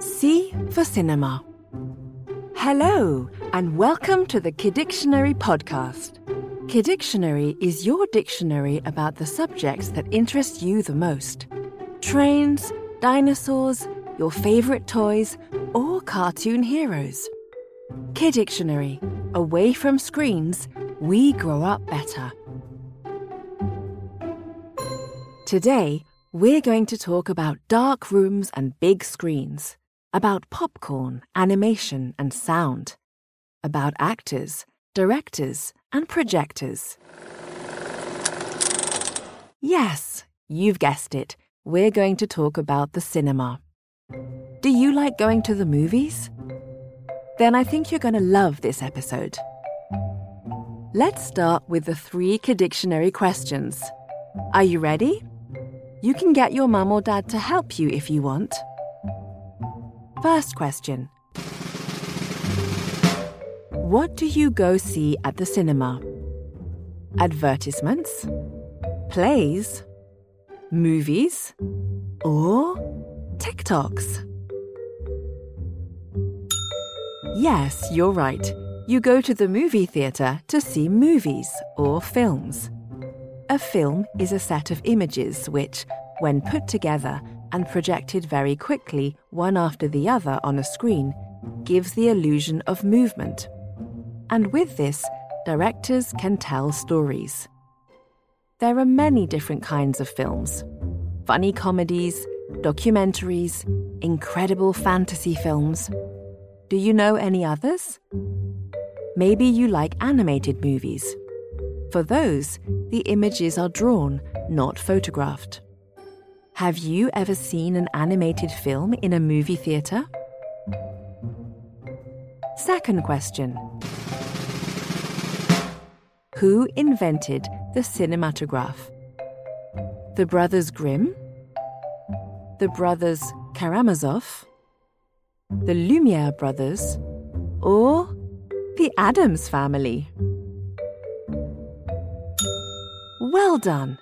C for cinema. Hello, and welcome to the Kidictionary podcast. Kidictionary is your dictionary about the subjects that interest you the most trains, dinosaurs, your favorite toys, or cartoon heroes. Kidictionary Away from screens, we grow up better. Today, we're going to talk about dark rooms and big screens, about popcorn, animation, and sound, about actors, directors, and projectors. Yes, you've guessed it. We're going to talk about the cinema. Do you like going to the movies? Then I think you're going to love this episode. Let's start with the three Kidictionary questions. Are you ready? You can get your mum or dad to help you if you want. First question What do you go see at the cinema? Advertisements? Plays? Movies? Or TikToks? Yes, you're right. You go to the movie theatre to see movies or films. A film is a set of images which, when put together and projected very quickly, one after the other on a screen, gives the illusion of movement. And with this, directors can tell stories. There are many different kinds of films funny comedies, documentaries, incredible fantasy films. Do you know any others? Maybe you like animated movies. For those, the images are drawn, not photographed. Have you ever seen an animated film in a movie theatre? Second question Who invented the cinematograph? The Brothers Grimm? The Brothers Karamazov? the Lumiere brothers, or the Addams family. Well done!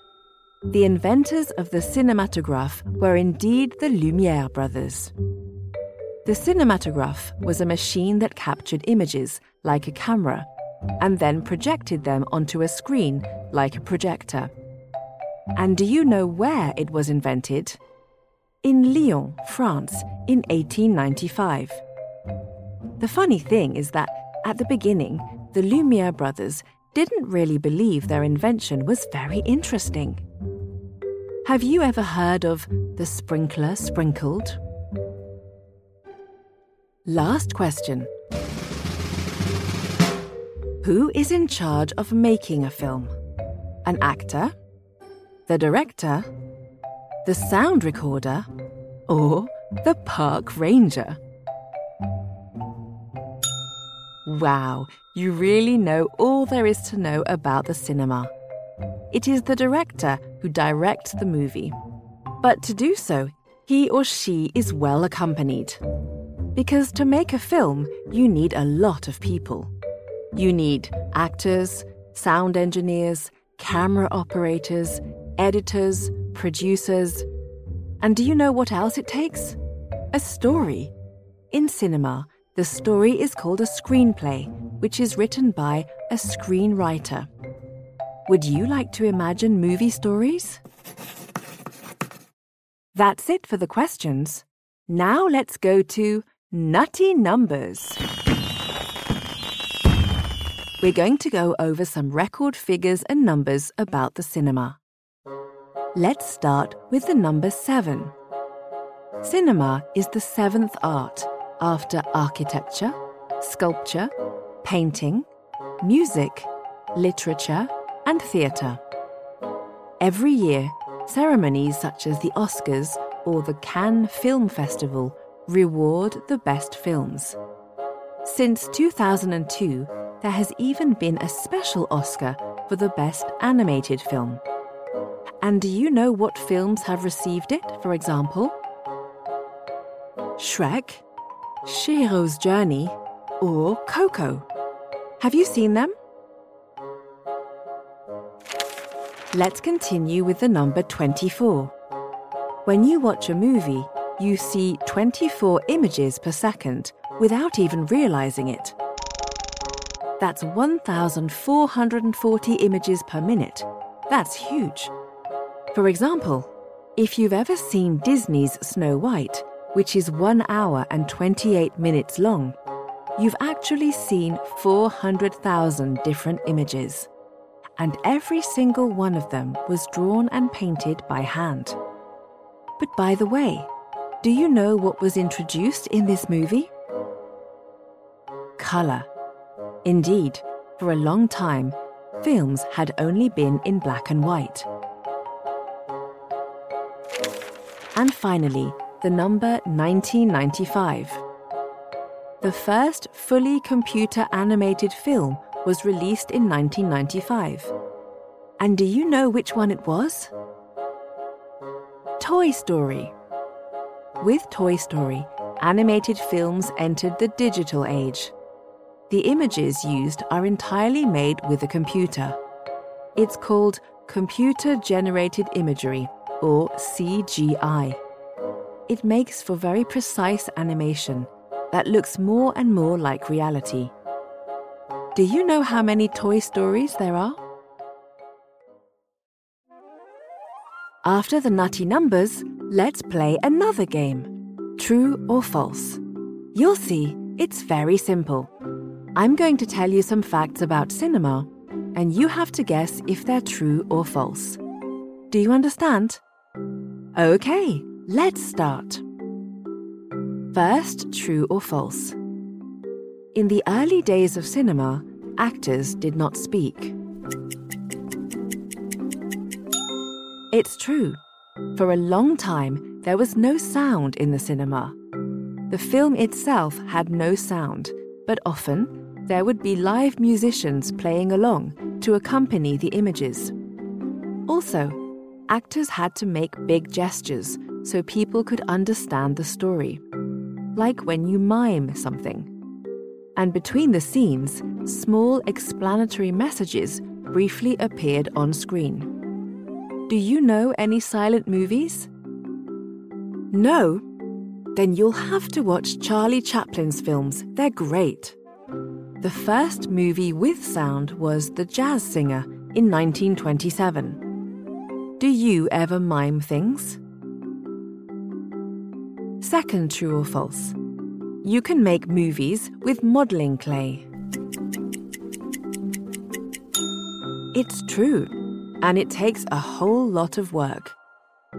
The inventors of the cinematograph were indeed the Lumiere brothers. The cinematograph was a machine that captured images, like a camera, and then projected them onto a screen, like a projector. And do you know where it was invented? in Lyon, France, in 1895. The funny thing is that at the beginning, the Lumiere brothers didn't really believe their invention was very interesting. Have you ever heard of the sprinkler sprinkled? Last question. Who is in charge of making a film? An actor? The director? the sound recorder, or the park ranger. Wow, you really know all there is to know about the cinema. It is the director who directs the movie. But to do so, he or she is well accompanied. Because to make a film, you need a lot of people. You need actors, sound engineers, camera operators, editors, producers. And do you know what else it takes? A story. In cinema, the story is called a screenplay, which is written by a screenwriter. Would you like to imagine movie stories? That's it for the questions. Now let's go to nutty numbers. We're going to go over some record figures and numbers about the cinema. Let's start with the number seven. Cinema is the seventh art after architecture, sculpture, painting, music, literature, and theatre. Every year, ceremonies such as the Oscars or the Cannes Film Festival reward the best films. Since 2002, there has even been a special Oscar for the best animated film. And do you know what films have received it, for example? Shrek, Chihiro's Journey, or Coco. Have you seen them? Let's continue with the number 24. When you watch a movie, you see 24 images per second without even realizing it. That's 1,440 images per minute. That's huge. For example, if you've ever seen Disney's Snow White, which is 1 hour and 28 minutes long, you've actually seen 400,000 different images. And every single one of them was drawn and painted by hand. But by the way, do you know what was introduced in this movie? Colour. Indeed, for a long time, films had only been in black and white. And finally, the number 1995. The first fully computer animated film was released in 1995. And do you know which one it was? Toy Story. With Toy Story, animated films entered the digital age. The images used are entirely made with a computer. It's called Computer Generated Imagery, or CGI. It makes for very precise animation that looks more and more like reality. Do you know how many Toy Stories there are? After the nutty numbers, let's play another game True or False. You'll see, it's very simple. I'm going to tell you some facts about cinema, and you have to guess if they're true or false. Do you understand? Okay, let's start. First, true or false. In the early days of cinema, actors did not speak. It's true. For a long time, there was no sound in the cinema. The film itself had no sound, but often there would be live musicians playing along to accompany the images. Also, actors had to make big gestures so people could understand the story, like when you mime something. And between the scenes, small explanatory messages briefly appeared on screen. Do you know any silent movies? No? Then you'll have to watch Charlie Chaplin's films. They're great. The first movie with sound was The Jazz Singer in 1927. Do you ever mime things? Second true or false. You can make movies with modelling clay. It's true, and it takes a whole lot of work.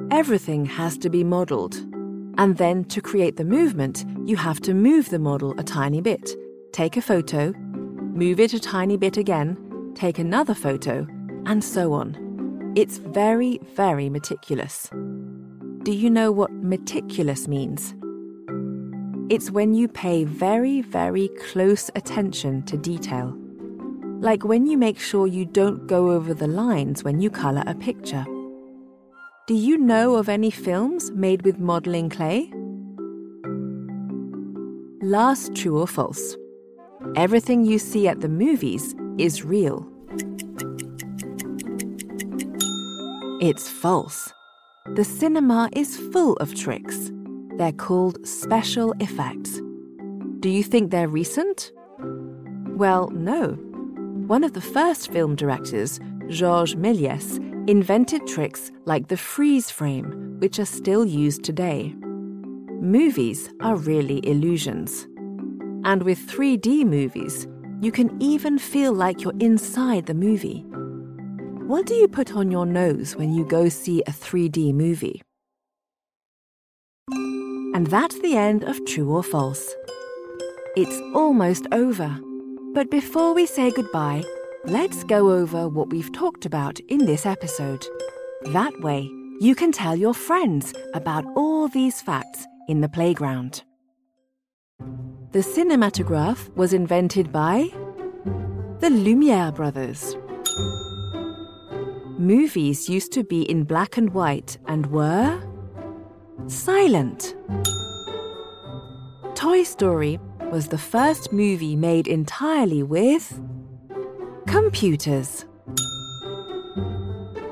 Everything has to be modelled. And then to create the movement, you have to move the model a tiny bit take a photo, move it a tiny bit again, take another photo, and so on. It's very, very meticulous. Do you know what meticulous means? It's when you pay very, very close attention to detail. Like when you make sure you don't go over the lines when you colour a picture. Do you know of any films made with modelling clay? Last true or false? Everything you see at the movies is real. It's false. The cinema is full of tricks. They're called special effects. Do you think they're recent? Well, no. One of the first film directors, Georges Méliès, invented tricks like the freeze frame, which are still used today. Movies are really illusions. And with 3D movies, you can even feel like you're inside the movie. What do you put on your nose when you go see a 3D movie? And that's the end of True or False. It's almost over. But before we say goodbye, let's go over what we've talked about in this episode. That way, you can tell your friends about all these facts in the playground. The cinematograph was invented by the Lumiere brothers. Movies used to be in black and white and were silent. Toy Story was the first movie made entirely with computers.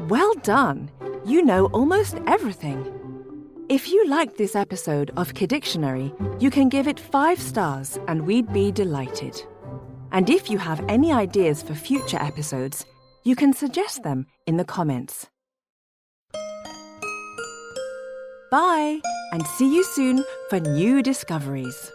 Well done! You know almost everything. If you liked this episode of Kidictionary, you can give it five stars and we'd be delighted. And if you have any ideas for future episodes, you can suggest them in the comments. Bye, and see you soon for new discoveries.